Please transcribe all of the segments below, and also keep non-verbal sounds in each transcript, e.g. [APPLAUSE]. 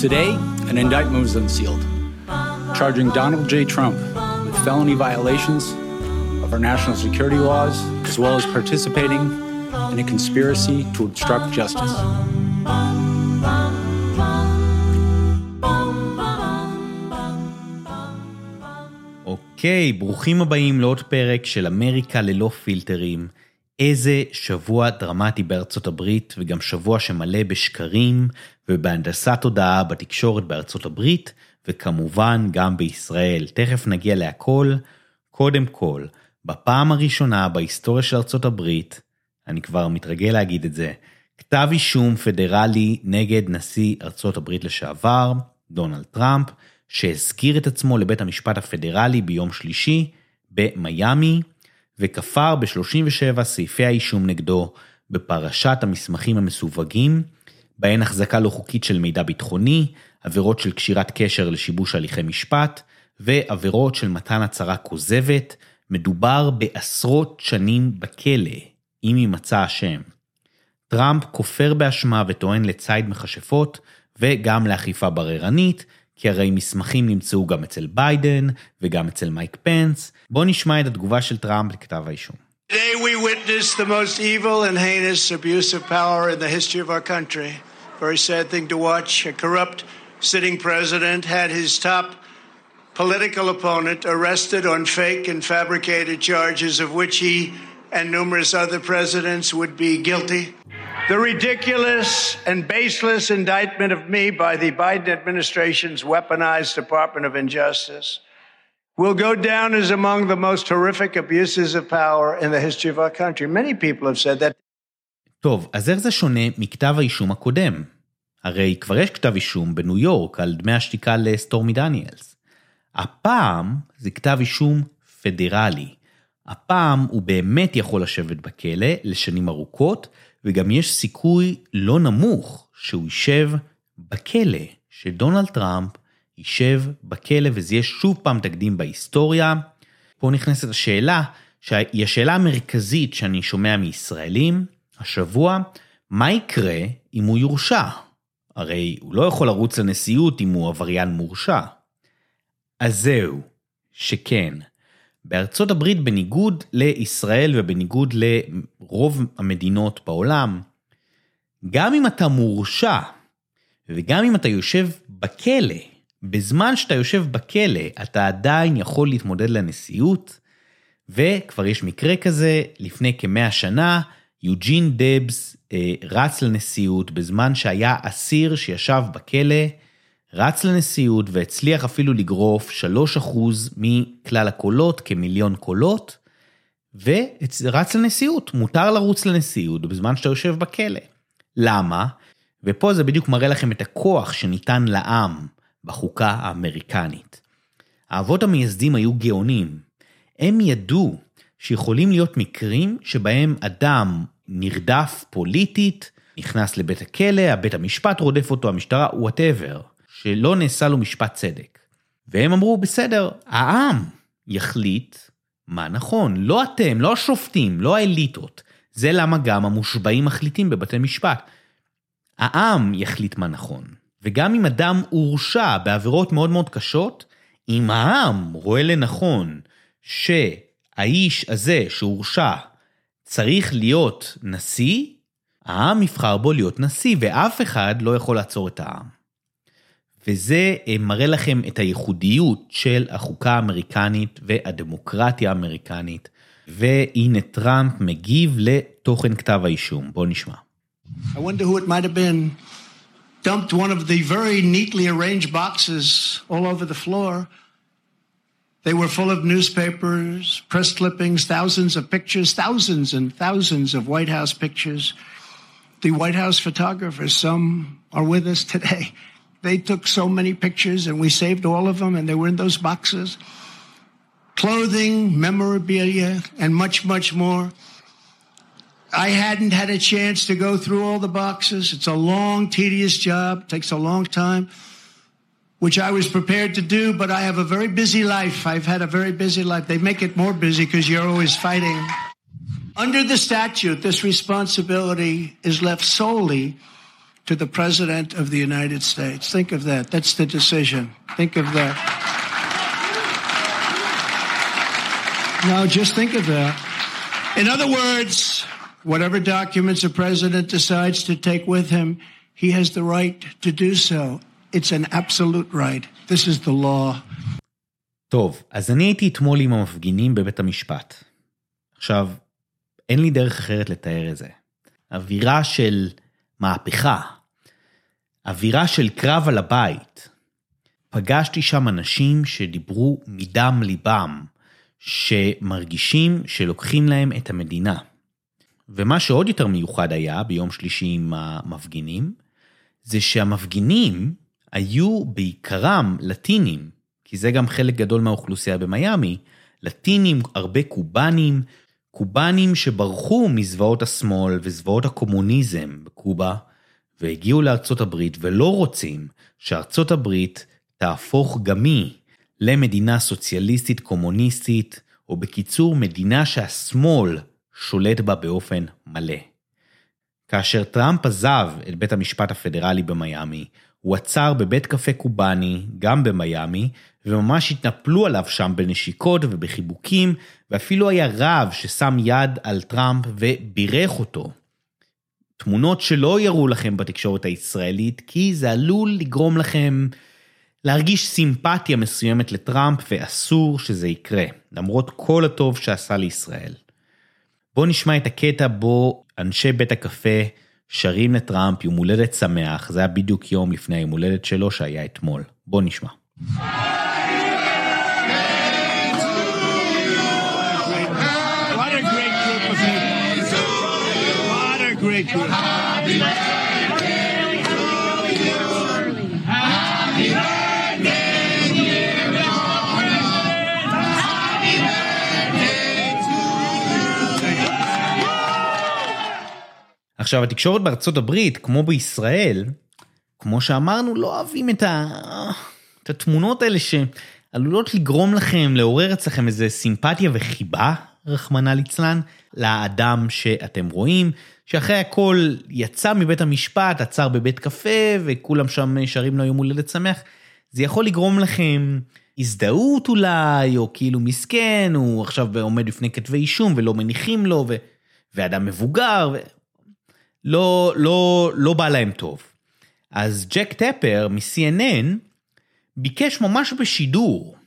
Today, an indictment was unsealed, charging Donald J. Trump with felony violations of our national security laws, as well as participating in a conspiracy to obstruct justice. אוקיי, ברוכים הבאים לעוד פרק של אמריקה ללא פילטרים. איזה שבוע דרמטי בארצות הברית, וגם שבוע שמלא בשקרים ובהנדסת תודעה בתקשורת בארצות הברית, וכמובן גם בישראל. תכף נגיע להכל. קודם כל, בפעם הראשונה בהיסטוריה של ארצות הברית, אני כבר מתרגל להגיד את זה, כתב אישום פדרלי נגד נשיא ארצות הברית לשעבר, דונלד טראמפ, שהזכיר את עצמו לבית המשפט הפדרלי ביום שלישי במיאמי, וכפר ב-37 סעיפי האישום נגדו בפרשת המסמכים המסווגים, בהן החזקה לא חוקית של מידע ביטחוני, עבירות של קשירת קשר לשיבוש הליכי משפט, ועבירות של מתן הצהרה כוזבת, מדובר בעשרות שנים בכלא, אם יימצא אשם. טראמפ כופר באשמה וטוען לציד מכשפות, וגם לאכיפה בררנית, כי הרי מסמכים נמצאו גם אצל ביידן וגם אצל מייק פנס. בואו נשמע את התגובה של טראמפ לכתב האישום. Today we witnessed the most evil and heinous abuse of power in the history of our country. Very sad thing to watch. A corrupt sitting president had his top political opponent arrested on fake and fabricated charges of which he and numerous other presidents would be guilty. The ridiculous and baseless indictment of me by the Biden administration's weaponized Department of Injustice will go down as among the most horrific abuses of power in the history of our country. Many people have said that. טוב, אז איך זה שונה מכתב האישום הקודם? הרי כבר יש כתב אישום בניו יורק על דמי השתיקה לסטורמי דניאלס. הפעם זה כתב אישום פדרלי. הפעם הוא באמת יכול לשבת בכלא לשנים ארוכות, וגם יש סיכוי לא נמוך שהוא יישב בכלא, שדונלד טראמפ יישב בכלא וזה יהיה שוב פעם תקדים בהיסטוריה. פה נכנסת השאלה, שהיא השאלה המרכזית שאני שומע מישראלים השבוע, מה יקרה אם הוא יורשע? הרי הוא לא יכול לרוץ לנשיאות אם הוא עבריין מורשע. אז זהו, שכן. בארצות הברית, בניגוד לישראל ובניגוד לרוב המדינות בעולם, גם אם אתה מורשע וגם אם אתה יושב בכלא, בזמן שאתה יושב בכלא, אתה עדיין יכול להתמודד לנשיאות, וכבר יש מקרה כזה, לפני כמאה שנה, יוג'ין דבס אה, רץ לנשיאות בזמן שהיה אסיר שישב בכלא, רץ לנשיאות והצליח אפילו לגרוף 3% מכלל הקולות, כמיליון קולות, ורץ לנשיאות, מותר לרוץ לנשיאות בזמן שאתה יושב בכלא. למה? ופה זה בדיוק מראה לכם את הכוח שניתן לעם בחוקה האמריקנית. האבות המייסדים היו גאונים. הם ידעו שיכולים להיות מקרים שבהם אדם נרדף פוליטית, נכנס לבית הכלא, הבית המשפט רודף אותו, המשטרה, וואטאבר. שלא נעשה לו משפט צדק. והם אמרו, בסדר, העם יחליט מה נכון, לא אתם, לא השופטים, לא האליטות. זה למה גם המושבעים מחליטים בבתי משפט. העם יחליט מה נכון. וגם אם אדם הורשע בעבירות מאוד מאוד קשות, אם העם רואה לנכון שהאיש הזה שהורשע צריך להיות נשיא, העם יבחר בו להיות נשיא, ואף אחד לא יכול לעצור את העם. וזה אה, מראה לכם את הייחודיות של החוקה האמריקנית והדמוקרטיה האמריקנית. והנה טראמפ מגיב לתוכן כתב האישום. בואו נשמע. I wonder who it might have been. Dumped one of the very neatly arranged boxes all over the floor. They were full of newspapers, press clippings, thousands of pictures, thousands and thousands of White House pictures. The White House photographers, some are with us today. They took so many pictures and we saved all of them and they were in those boxes. Clothing, memorabilia, and much, much more. I hadn't had a chance to go through all the boxes. It's a long, tedious job, takes a long time, which I was prepared to do, but I have a very busy life. I've had a very busy life. They make it more busy because you're always fighting. Under the statute, this responsibility is left solely to the President of the United States. Think of that. That's the decision. Think of that. No, just think of that. In other words, whatever documents a president decides to take with him, he has the right to do so. It's an absolute right. This is the law. טוב, אז אני הייתי אתמול עם המפגינים בבית המשפט. עכשיו, אין לי דרך אחרת לתאר את זה. אווירה של מהפכה, אווירה של קרב על הבית. פגשתי שם אנשים שדיברו מדם ליבם, שמרגישים שלוקחים להם את המדינה. ומה שעוד יותר מיוחד היה ביום שלישי עם המפגינים, זה שהמפגינים היו בעיקרם לטינים, כי זה גם חלק גדול מהאוכלוסייה במיאמי, לטינים, הרבה קובנים, קובנים שברחו מזוועות השמאל וזוועות הקומוניזם בקובה, והגיעו לארצות הברית ולא רוצים שארצות הברית תהפוך גם היא למדינה סוציאליסטית קומוניסטית, או בקיצור מדינה שהשמאל שולט בה באופן מלא. כאשר טראמפ עזב את בית המשפט הפדרלי במיאמי, הוא עצר בבית קפה קובאני, גם במיאמי, וממש התנפלו עליו שם בנשיקות ובחיבוקים, ואפילו היה רב ששם יד על טראמפ ובירך אותו. תמונות שלא יראו לכם בתקשורת הישראלית, כי זה עלול לגרום לכם להרגיש סימפתיה מסוימת לטראמפ, ואסור שזה יקרה, למרות כל הטוב שעשה לישראל. בואו נשמע את הקטע בו אנשי בית הקפה שרים לטראמפ יום הולדת שמח, זה היה בדיוק יום לפני היום הולדת שלו שהיה אתמול. בואו נשמע. What a great group. עכשיו, התקשורת בארצות הברית, כמו בישראל, כמו שאמרנו, לא אוהבים את, ה... את התמונות האלה שעלולות לגרום לכם, לעורר אצלכם איזה סימפתיה וחיבה, רחמנא ליצלן, לאדם שאתם רואים, שאחרי הכל יצא מבית המשפט, עצר בבית קפה, וכולם שם שרים לו יום הולדת שמח. זה יכול לגרום לכם הזדהות אולי, או כאילו מסכן, הוא עכשיו עומד בפני כתבי אישום ולא מניחים לו, ו... ואדם מבוגר, ו... לא, לא, לא בא להם טוב. אז ג'ק טפר מ-CNN ביקש ממש בשידור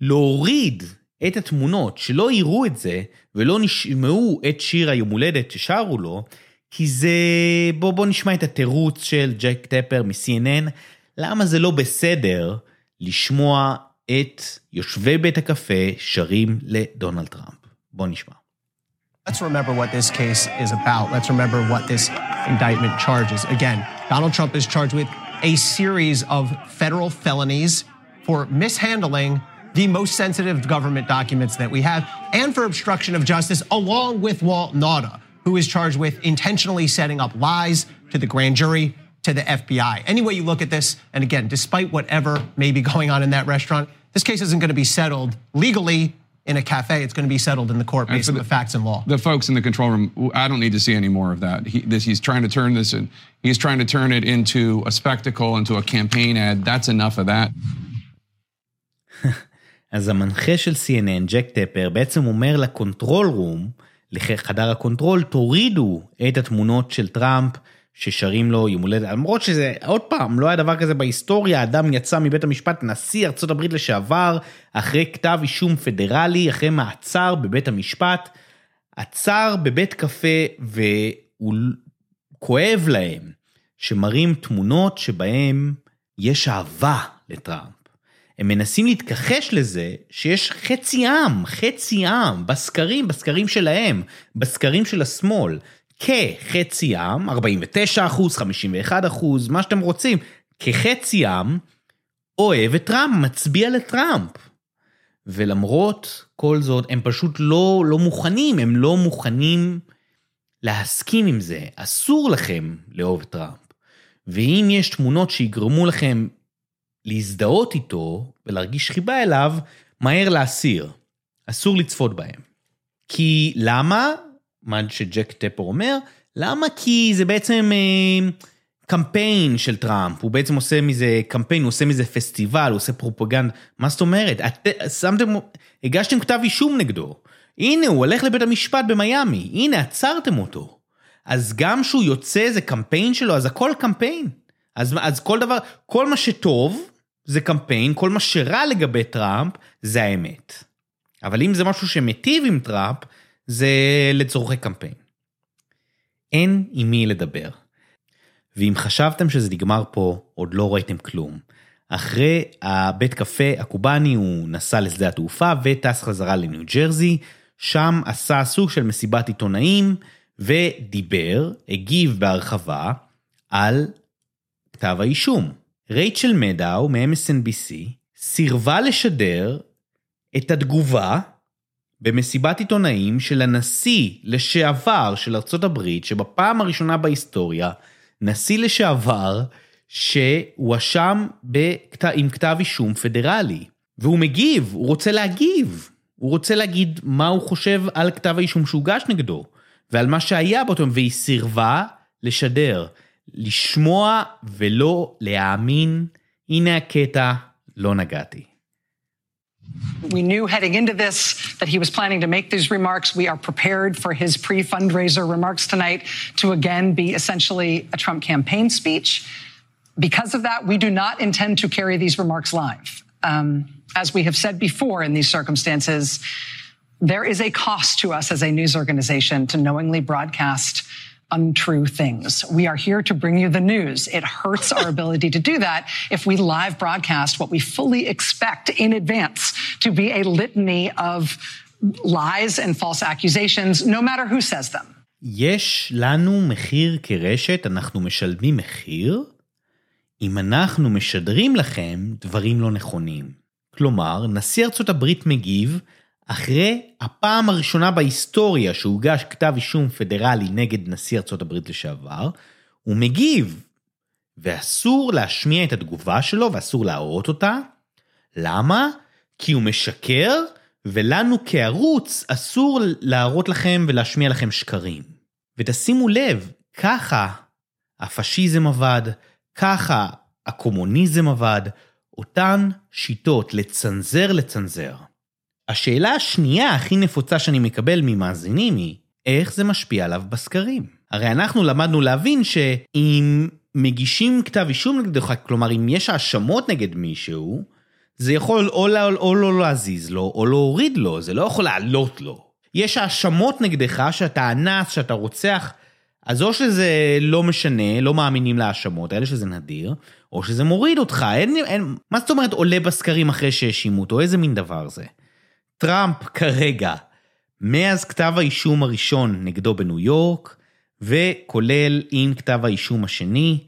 להוריד את התמונות, שלא יראו את זה ולא נשמעו את שיר היום הולדת ששרו לו, כי זה... בוא, בוא נשמע את התירוץ של ג'ק טפר מ-CNN, למה זה לא בסדר לשמוע את יושבי בית הקפה שרים לדונלד טראמפ. בוא נשמע. Let's remember what this case is about. Let's remember what this indictment charges. Again, Donald Trump is charged with a series of federal felonies for mishandling the most sensitive government documents that we have and for obstruction of justice, along with Walt Nauta, who is charged with intentionally setting up lies to the grand jury, to the FBI. Any way you look at this, and again, despite whatever may be [LAUGHS] going on in that restaurant, this case isn't going to be settled legally in a cafe. It's going to be settled in the court based on the, the facts and law. The folks in the control room, I don't need to see any more of that. He, this, he's trying to turn this in, he's trying to turn it into a spectacle, into a campaign ad. That's enough of that. [LAUGHS] אז המנחה של CNN, ג'ייק טאפר, בעצם אומר ל control room, לחדר הקונטרול, תורידו את התמונות של טראמפ ששרים לו יום הולדת, למרות שזה, עוד פעם, לא היה דבר כזה בהיסטוריה, אדם יצא מבית המשפט, נשיא הברית לשעבר, אחרי כתב אישום פדרלי, אחרי מעצר בבית המשפט, עצר בבית קפה והוא כואב להם שמראים תמונות שבהם יש אהבה לטראמפ. הם מנסים להתכחש לזה שיש חצי עם, חצי עם, בסקרים, בסקרים שלהם, בסקרים של השמאל, כחצי עם, 49 אחוז, 51 אחוז, מה שאתם רוצים, כחצי עם, אוהב את טראמפ, מצביע לטראמפ. ולמרות כל זאת, הם פשוט לא, לא מוכנים, הם לא מוכנים להסכים עם זה. אסור לכם לאהוב את טראמפ. ואם יש תמונות שיגרמו לכם להזדהות איתו ולהרגיש חיבה אליו, מהר להסיר. אסור לצפות בהם. כי למה? מה שג'ק טפר אומר, למה? כי זה בעצם אה, קמפיין של טראמפ, הוא בעצם עושה מזה קמפיין, הוא עושה מזה פסטיבל, הוא עושה פרופגנדה, מה זאת אומרת? את, שמתם, הגשתם כתב אישום נגדו, הנה הוא הולך לבית המשפט במיאמי, הנה עצרתם אותו. אז גם כשהוא יוצא זה קמפיין שלו, אז הכל קמפיין. אז, אז כל דבר, כל מה שטוב זה קמפיין, כל מה שרע לגבי טראמפ זה האמת. אבל אם זה משהו שמיטיב עם טראמפ, זה לצורכי קמפיין. אין עם מי לדבר. ואם חשבתם שזה נגמר פה, עוד לא ראיתם כלום. אחרי הבית קפה הקובאני הוא נסע לשדה התעופה וטס חזרה לניו ג'רזי, שם עשה סוג של מסיבת עיתונאים ודיבר, הגיב בהרחבה על כתב האישום. רייצ'ל מדאו מ-MSNBC סירבה לשדר את התגובה במסיבת עיתונאים של הנשיא לשעבר של ארצות הברית, שבפעם הראשונה בהיסטוריה, נשיא לשעבר שהואשם בכת... עם כתב אישום פדרלי. והוא מגיב, הוא רוצה להגיב. הוא רוצה להגיד מה הוא חושב על כתב האישום שהוגש נגדו, ועל מה שהיה באותו יום, והיא סירבה לשדר. לשמוע ולא להאמין, הנה הקטע, לא נגעתי. We knew heading into this that he was planning to make these remarks. We are prepared for his pre fundraiser remarks tonight to again be essentially a Trump campaign speech. Because of that, we do not intend to carry these remarks live. Um, as we have said before in these circumstances, there is a cost to us as a news organization to knowingly broadcast untrue things. We are here to bring you the news. It hurts our ability [LAUGHS] to do that if we live broadcast what we fully expect in advance to be a litany of lies and false accusations, no matter who says them. יש לנו מחיר כרשת, אנחנו משלמים מחיר, אם אנחנו משדרים לכם דברים לא נכונים. כלומר, נשיא ארצות הברית מגיב אחרי הפעם הראשונה בהיסטוריה שהוגש כתב אישום פדרלי נגד נשיא ארצות הברית לשעבר, הוא מגיב, ואסור להשמיע את התגובה שלו ואסור להראות אותה. למה? כי הוא משקר, ולנו כערוץ אסור להראות לכם ולהשמיע לכם שקרים. ותשימו לב, ככה הפשיזם עבד, ככה הקומוניזם עבד, אותן שיטות לצנזר לצנזר. השאלה השנייה הכי נפוצה שאני מקבל ממאזינים היא, איך זה משפיע עליו בסקרים? הרי אנחנו למדנו להבין שאם מגישים כתב אישום נגדך, כלומר אם יש האשמות נגד מישהו, זה יכול או לא, או לא להזיז לו, או להוריד לו, זה לא יכול לעלות לו. יש האשמות נגדך שאתה אנס, שאתה רוצח, אז או שזה לא משנה, לא מאמינים להאשמות האלה, שזה נדיר, או שזה מוריד אותך, אין, אין, מה זאת אומרת עולה בסקרים אחרי שהאשימו אותו, איזה מין דבר זה? טראמפ כרגע, מאז כתב האישום הראשון נגדו בניו יורק, וכולל עם כתב האישום השני,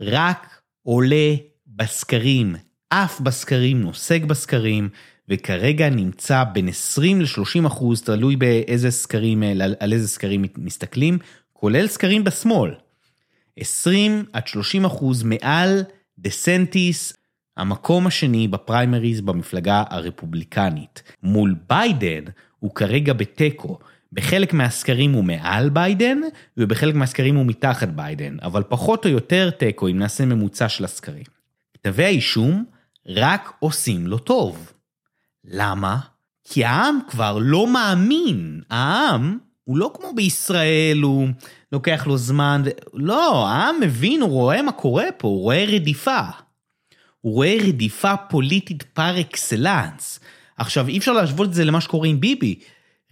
רק עולה בסקרים, אף בסקרים, נוסק בסקרים, וכרגע נמצא בין 20 ל-30 אחוז, תלוי באיזה סקרים, על איזה סקרים מסתכלים, כולל סקרים בשמאל. 20 עד 30 אחוז מעל דה סנטיס, המקום השני בפריימריז במפלגה הרפובליקנית. מול ביידן הוא כרגע בתיקו. בחלק מהסקרים הוא מעל ביידן, ובחלק מהסקרים הוא מתחת ביידן, אבל פחות או יותר תיקו אם נעשה ממוצע של הסקרים. כתבי האישום רק עושים לו טוב. למה? כי העם כבר לא מאמין. העם הוא לא כמו בישראל, הוא לוקח לו זמן. לא, העם מבין, הוא רואה מה קורה פה, הוא רואה רדיפה. הוא רואה רדיפה פוליטית פר אקסלנס. עכשיו, אי אפשר להשוות את זה למה שקורה עם ביבי.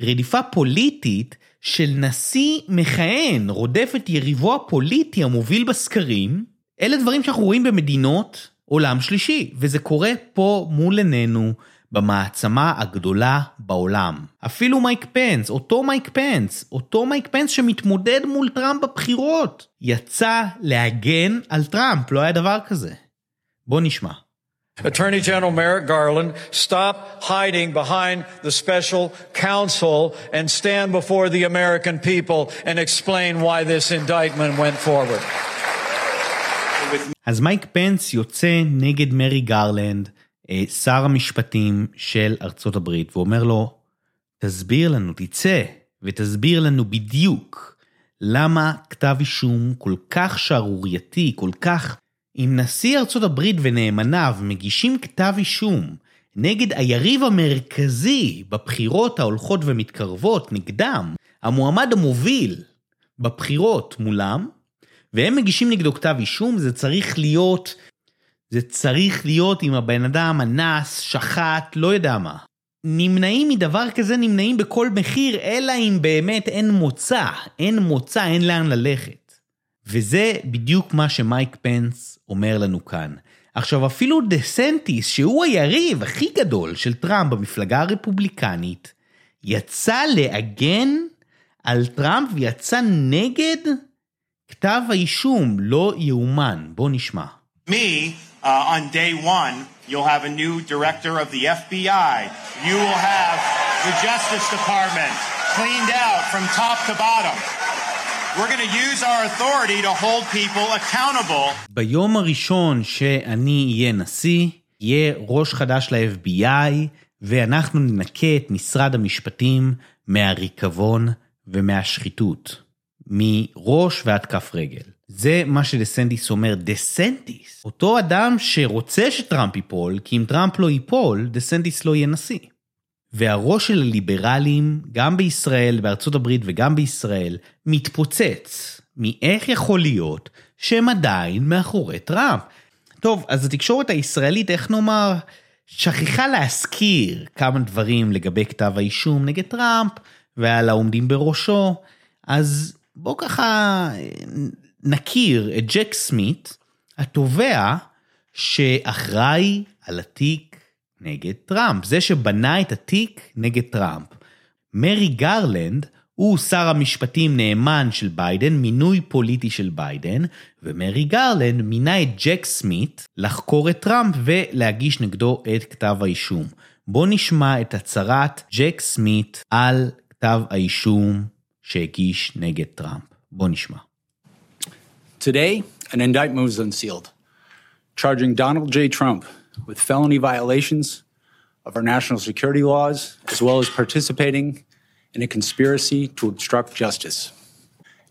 רדיפה פוליטית של נשיא מכהן, רודף את יריבו הפוליטי המוביל בסקרים, אלה דברים שאנחנו רואים במדינות עולם שלישי, וזה קורה פה מול עינינו. במעצמה הגדולה בעולם. אפילו מייק פנס, אותו מייק פנס, אותו מייק פנס שמתמודד מול טראמפ בבחירות, יצא להגן על טראמפ, לא היה דבר כזה. בוא נשמע. Attorney General Merrick Garland, stop hiding behind the special counsel and stand before the American people and explain why this indictment went forward. אז מייק פנס יוצא נגד מרי גרלנד, שר המשפטים של ארצות הברית, ואומר לו, תסביר לנו, תצא ותסביר לנו בדיוק למה כתב אישום כל כך שערורייתי, כל כך... אם נשיא ארצות הברית ונאמניו מגישים כתב אישום נגד היריב המרכזי בבחירות ההולכות ומתקרבות נגדם, המועמד המוביל בבחירות מולם, והם מגישים נגדו כתב אישום, זה צריך להיות, זה צריך להיות אם הבן אדם אנס, שחט, לא יודע מה. נמנעים מדבר כזה, נמנעים בכל מחיר, אלא אם באמת אין מוצא, אין מוצא, אין לאן ללכת. וזה בדיוק מה שמייק פנס אומר לנו כאן. עכשיו, אפילו דה סנטיס, שהוא היריב הכי גדול של טראמפ במפלגה הרפובליקנית, יצא להגן על טראמפ ויצא נגד כתב האישום. לא יאומן. בוא נשמע. Me, uh, on day one, you'll have a new director of the FBI. You will have the Justice Department cleaned out from top to bottom. We're going to use our authority to hold people accountable. ביום הראשון שאני אהיה נשיא, יהיה ראש חדש ל-FBI, ואנחנו ננקה את משרד המשפטים מהריקבון ומהשחיתות. מראש ועד כף רגל. זה מה שדסנטיס אומר. דסנטיס, אותו אדם שרוצה שטראמפ ייפול, כי אם טראמפ לא ייפול, דסנטיס לא יהיה נשיא. והראש של הליברלים, גם בישראל, בארצות הברית וגם בישראל, מתפוצץ מאיך יכול להיות שהם עדיין מאחורי טראמפ. טוב, אז התקשורת הישראלית, איך נאמר, שכחה להזכיר כמה דברים לגבי כתב האישום נגד טראמפ ועל העומדים בראשו, אז בואו ככה נכיר את ג'ק סמית, התובע שאחראי על התיק נגד טראמפ, זה שבנה את התיק נגד טראמפ. מריק גרלנד הוא שר המשפטים נאמן של ביידן, מינוי פוליטי של ביידן, ומריק גרלנד מינה את ג'ק סמית לחקור את טראמפ ולהגיש נגדו את כתב האישום. בואו נשמע את הצהרת ג'ק סמית על כתב האישום שהגיש נגד טראמפ. בואו נשמע. Today, an indictment was unsealed, charging Donald J. Trump with felony violations of our national security laws, as well as participating in a conspiracy to obstruct justice.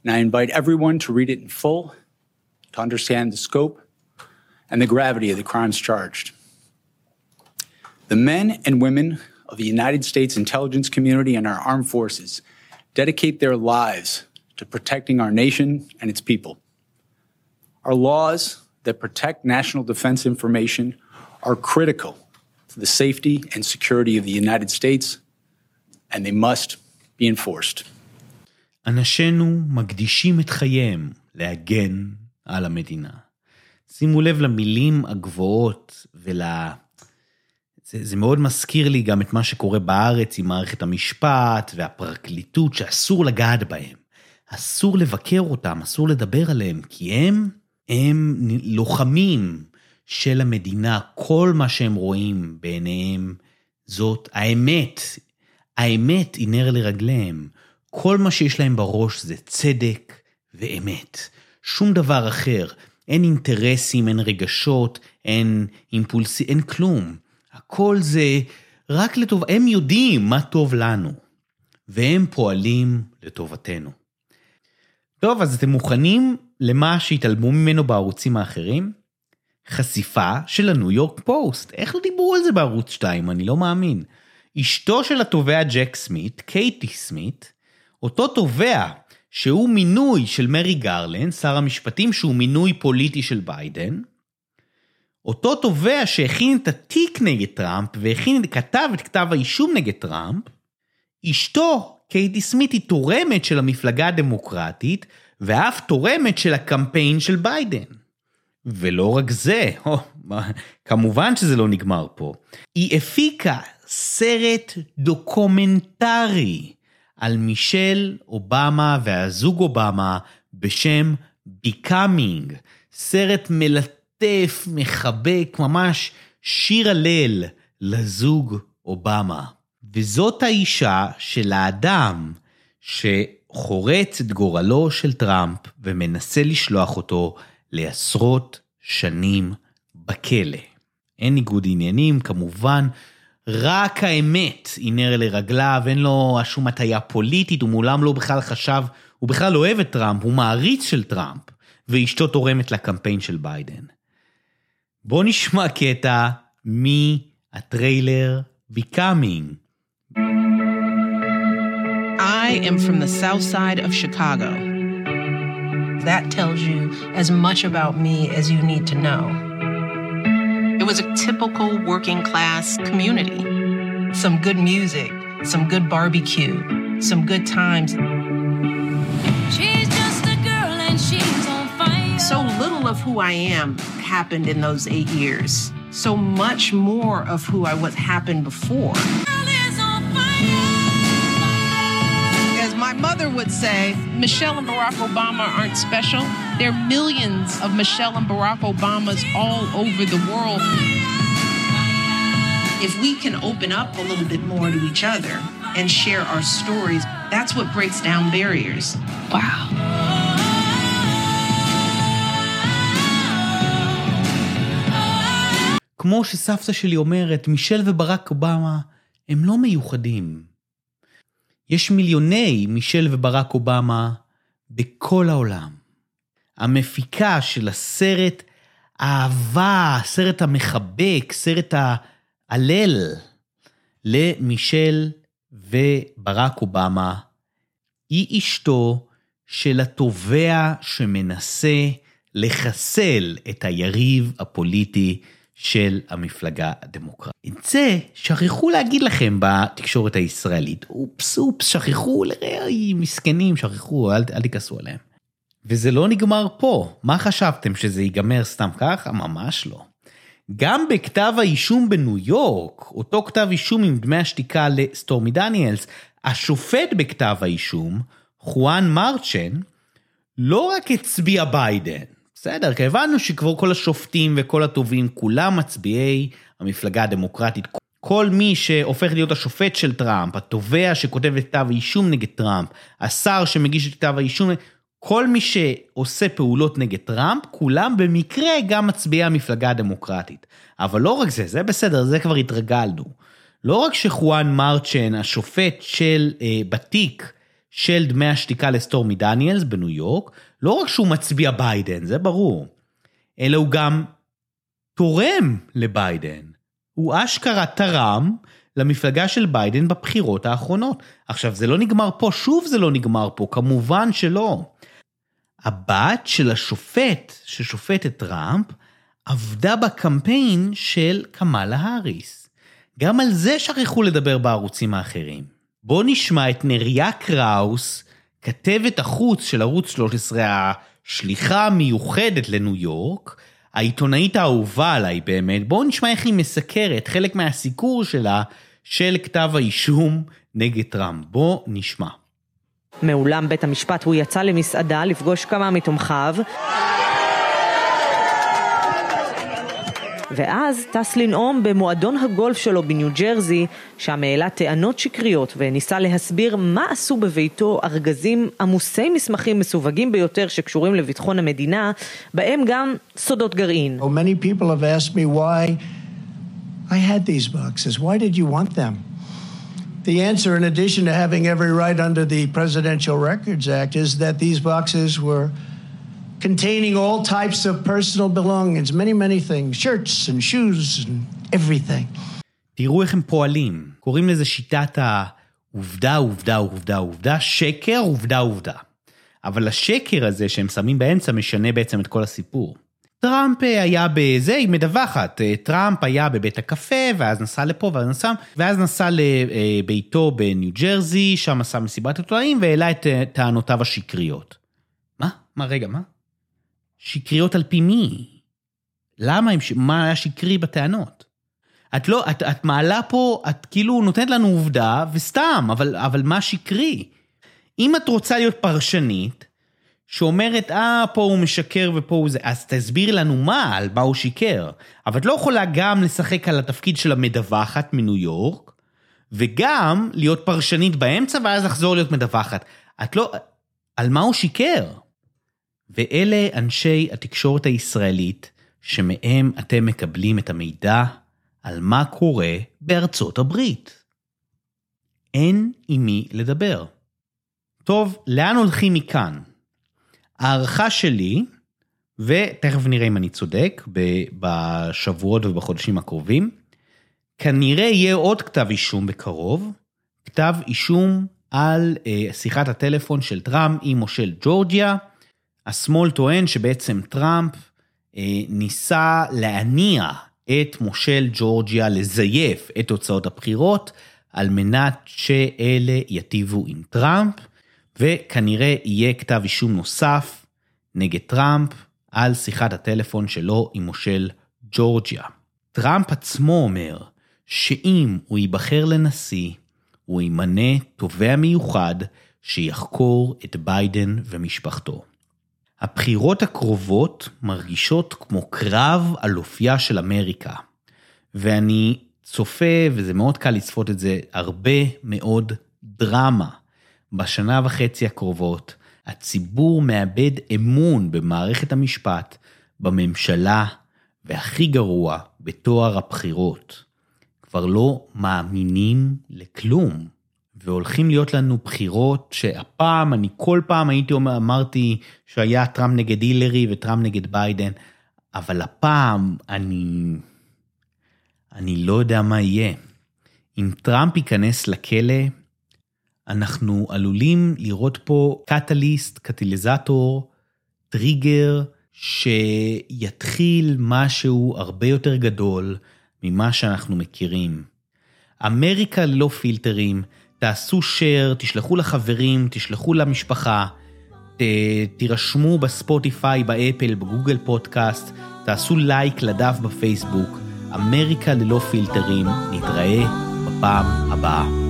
And I invite everyone to read it in full to understand the scope and the gravity of the crimes charged. The men and women of the United States intelligence community and our armed forces dedicate their lives to protecting our nation and its people. Our laws that protect national defense information are critical to the safety and security of the United States, and they must be enforced. אנשינו מקדישים את חייהם להגן על המדינה. שימו לב למילים הגבוהות ול... זה, זה מאוד מזכיר לי גם את מה שקורה בארץ עם מערכת המשפט והפרקליטות, שאסור לגעת בהם. אסור לבקר אותם, אסור לדבר עליהם, כי הם, הם לוחמים של המדינה. כל מה שהם רואים בעיניהם זאת האמת. האמת היא נר לרגליהם. כל מה שיש להם בראש זה צדק ואמת. שום דבר אחר. אין אינטרסים, אין רגשות, אין אימפולסי, אין כלום. הכל זה רק לטוב, הם יודעים מה טוב לנו, והם פועלים לטובתנו. טוב, אז אתם מוכנים למה שהתעלמו ממנו בערוצים האחרים? חשיפה של הניו יורק פוסט. איך לא דיברו על זה בערוץ 2? אני לא מאמין. אשתו של התובע ג'ק סמית, קייטי סמית, אותו תובע שהוא מינוי של מריק גרלנד, שר המשפטים, שהוא מינוי פוליטי של ביידן, אותו תובע שהכין את התיק נגד טראמפ והכין, כתב את כתב האישום נגד טראמפ, אשתו, קייטי סמית, היא תורמת של המפלגה הדמוקרטית, ואף תורמת של הקמפיין של ביידן. ולא רק זה, [LAUGHS] כמובן שזה לא נגמר פה. היא הפיקה סרט דוקומנטרי על מישל אובמה והזוג אובמה בשם Becoming, סרט מלטף, מחבק, ממש שיר הלל לזוג אובמה. וזאת האישה של האדם שחורץ את גורלו של טראמפ ומנסה לשלוח אותו לעשרות שנים בכלא. אין ניגוד עניינים, כמובן, רק האמת היא נר לרגליו, אין לו שום הטיה פוליטית, הוא מעולם לא בכלל חשב, הוא בכלל אוהב את טראמפ, הוא מעריץ של טראמפ, ואשתו תורמת לקמפיין של ביידן. בואו נשמע קטע מהטריילר Becoming. I am from the south side of Chicago. That tells you as much about me as you need to know. It was a typical working class community. Some good music, some good barbecue, some good times. She's just a girl and she's on fire. So little of who I am happened in those eight years. So much more of who I was happened before. Mother would say, Michelle and Barack Obama aren't special. There are millions of Michelle and Barack Obamas all over the world. If we can open up a little bit more to each other and share our stories, that's what breaks down barriers. Wow. כמו שסבתא שלי אומרת, מישל וברק אובמה הם לא מיוחדים. יש מיליוני מישל וברק אובמה בכל העולם. המפיקה של הסרט האהבה, הסרט המחבק, סרט ההלל למישל וברק אובמה, היא אשתו של התובע שמנסה לחסל את היריב הפוליטי של המפלגה הדמוקרטית. את זה שכחו להגיד לכם בתקשורת הישראלית. אופס, אופס, שכחו, לראי, מסכנים, שכחו, אל, אל תכעסו עליהם. וזה לא נגמר פה. מה חשבתם, שזה ייגמר סתם ככה? ממש לא. גם בכתב האישום בניו יורק, אותו כתב אישום עם דמי השתיקה לסטורמי דניאלס, השופט בכתב האישום, חואן מרצ'ן, לא רק הצביע ביידן, בסדר, כי הבנו שכבר כל השופטים וכל הטובים, כולם מצביעי המפלגה הדמוקרטית. כל מי שהופך להיות השופט של טראמפ, התובע שכותב את כתב האישום נגד טראמפ, השר שמגיש את כתב האישום, כל מי שעושה פעולות נגד טראמפ, כולם במקרה גם מצביעי המפלגה הדמוקרטית. אבל לא רק זה, זה בסדר, זה כבר התרגלנו. לא רק שחואן מרצ'ן, השופט של, אה, בתיק של דמי השתיקה לסטורמי דניאלס בניו יורק, לא רק שהוא מצביע ביידן, זה ברור, אלא הוא גם תורם לביידן. הוא אשכרה תרם למפלגה של ביידן בבחירות האחרונות. עכשיו, זה לא נגמר פה, שוב זה לא נגמר פה, כמובן שלא. הבת של השופט ששופט את טראמפ עבדה בקמפיין של קמאלה האריס. גם על זה שכחו לדבר בערוצים האחרים. בואו נשמע את נריה קראוס, כתבת החוץ של ערוץ 13, השליחה המיוחדת לניו יורק, העיתונאית האהובה עליי באמת, בואו נשמע איך היא מסקרת חלק מהסיקור שלה של כתב האישום נגד טראמפ. בואו נשמע. מאולם בית המשפט הוא יצא למסעדה לפגוש כמה מתומכיו ואז טס לנאום במועדון הגולף שלו בניו ג'רזי, שם העלה טענות שקריות וניסה להסביר מה עשו בביתו ארגזים עמוסי מסמכים מסווגים ביותר שקשורים לביטחון המדינה, בהם גם סודות גרעין. Oh? The answer, in addition to having every right under the Presidential Records Act, is that these boxes were containing all types of personal belongings, many, many things, shirts and shoes and everything. תראו איך הם פועלים. קוראים לזה שיטת העובדה, עובדה, עובדה, עובדה, שקר, עובדה, עובדה. אבל השקר הזה שהם שמים באמצע משנה בעצם את כל הסיפור. טראמפ היה בזה, היא מדווחת, טראמפ היה בבית הקפה, ואז נסע לפה, ואז נסע, ואז נסע לביתו בניו ג'רזי, שם עשה מסיבת עיתונאים, והעלה את טענותיו השקריות. מה? מה, רגע, מה? שקריות על פי מי? למה הם, מה היה שקרי בטענות? את לא, את, את מעלה פה, את כאילו נותנת לנו עובדה, וסתם, אבל, אבל מה שקרי? אם את רוצה להיות פרשנית, שאומרת, אה, פה הוא משקר ופה הוא זה, אז תסביר לנו מה, על מה הוא שיקר. אבל את לא יכולה גם לשחק על התפקיד של המדווחת מניו יורק, וגם להיות פרשנית באמצע, ואז לחזור להיות מדווחת. את לא, על מה הוא שיקר? ואלה אנשי התקשורת הישראלית שמהם אתם מקבלים את המידע על מה קורה בארצות הברית. אין עם מי לדבר. טוב, לאן הולכים מכאן? ההערכה שלי, ותכף נראה אם אני צודק, בשבועות ובחודשים הקרובים, כנראה יהיה עוד כתב אישום בקרוב, כתב אישום על אה, שיחת הטלפון של טראמפ עם מושל ג'ורג'יה. השמאל טוען שבעצם טראמפ אה, ניסה להניע את מושל ג'ורג'יה לזייף את תוצאות הבחירות, על מנת שאלה יטיבו עם טראמפ, וכנראה יהיה כתב אישום נוסף נגד טראמפ על שיחת הטלפון שלו עם מושל ג'ורג'יה. טראמפ עצמו אומר שאם הוא ייבחר לנשיא, הוא ימנה תובע מיוחד שיחקור את ביידן ומשפחתו. הבחירות הקרובות מרגישות כמו קרב על אופייה של אמריקה, ואני צופה, וזה מאוד קל לצפות את זה, הרבה מאוד דרמה. בשנה וחצי הקרובות, הציבור מאבד אמון במערכת המשפט, בממשלה, והכי גרוע, בתואר הבחירות. כבר לא מאמינים לכלום. והולכים להיות לנו בחירות שהפעם, אני כל פעם הייתי אומר, אמרתי שהיה טראמפ נגד הילרי וטראמפ נגד ביידן, אבל הפעם אני, אני לא יודע מה יהיה. אם טראמפ ייכנס לכלא, אנחנו עלולים לראות פה catalyst, קטליזטור, טריגר, שיתחיל משהו הרבה יותר גדול ממה שאנחנו מכירים. אמריקה ללא פילטרים, תעשו share, תשלחו לחברים, תשלחו למשפחה, ת, תירשמו בספוטיפיי, באפל, בגוגל פודקאסט, תעשו לייק לדף בפייסבוק. אמריקה ללא פילטרים, נתראה בפעם הבאה.